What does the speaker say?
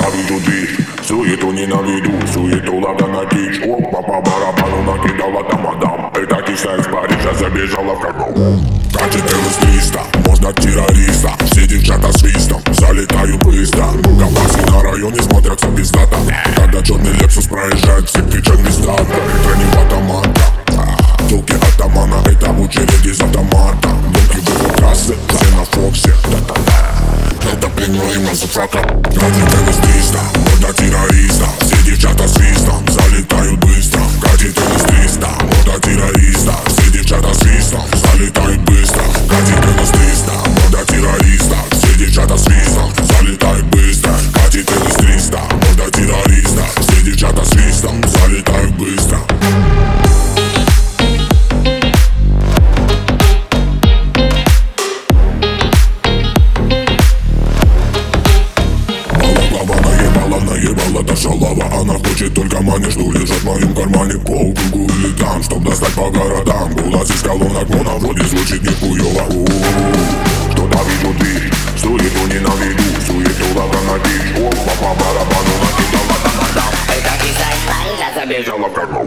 Что-то вижу движ, суету ненавиду Суету лада на кич, опа по барабану накидала тамадам Это киса из Парижа забежала в карман Катит ЛС-300, можно террориста. Все девчата свистом, залетаю быстро. Капаски на районе смотрятся пиздато. Когда черный Лексус проезжает, все кричат места Это не атаманка Туки атамана, это в очереди из Это пингвин, motherfucker Катит ЛС-300, можно террориста шалава Она хочет только что лежат в моем кармане. По округу или там, чтоб достать по городам. Голос из колонок, но на вроде звучит нихуёво. У-у-у. Что-то вижу движ, суету ненавиду Суету лада на дичь, опа по барабану накидала тамадам Это киса из Парижа забежала Бежала в карман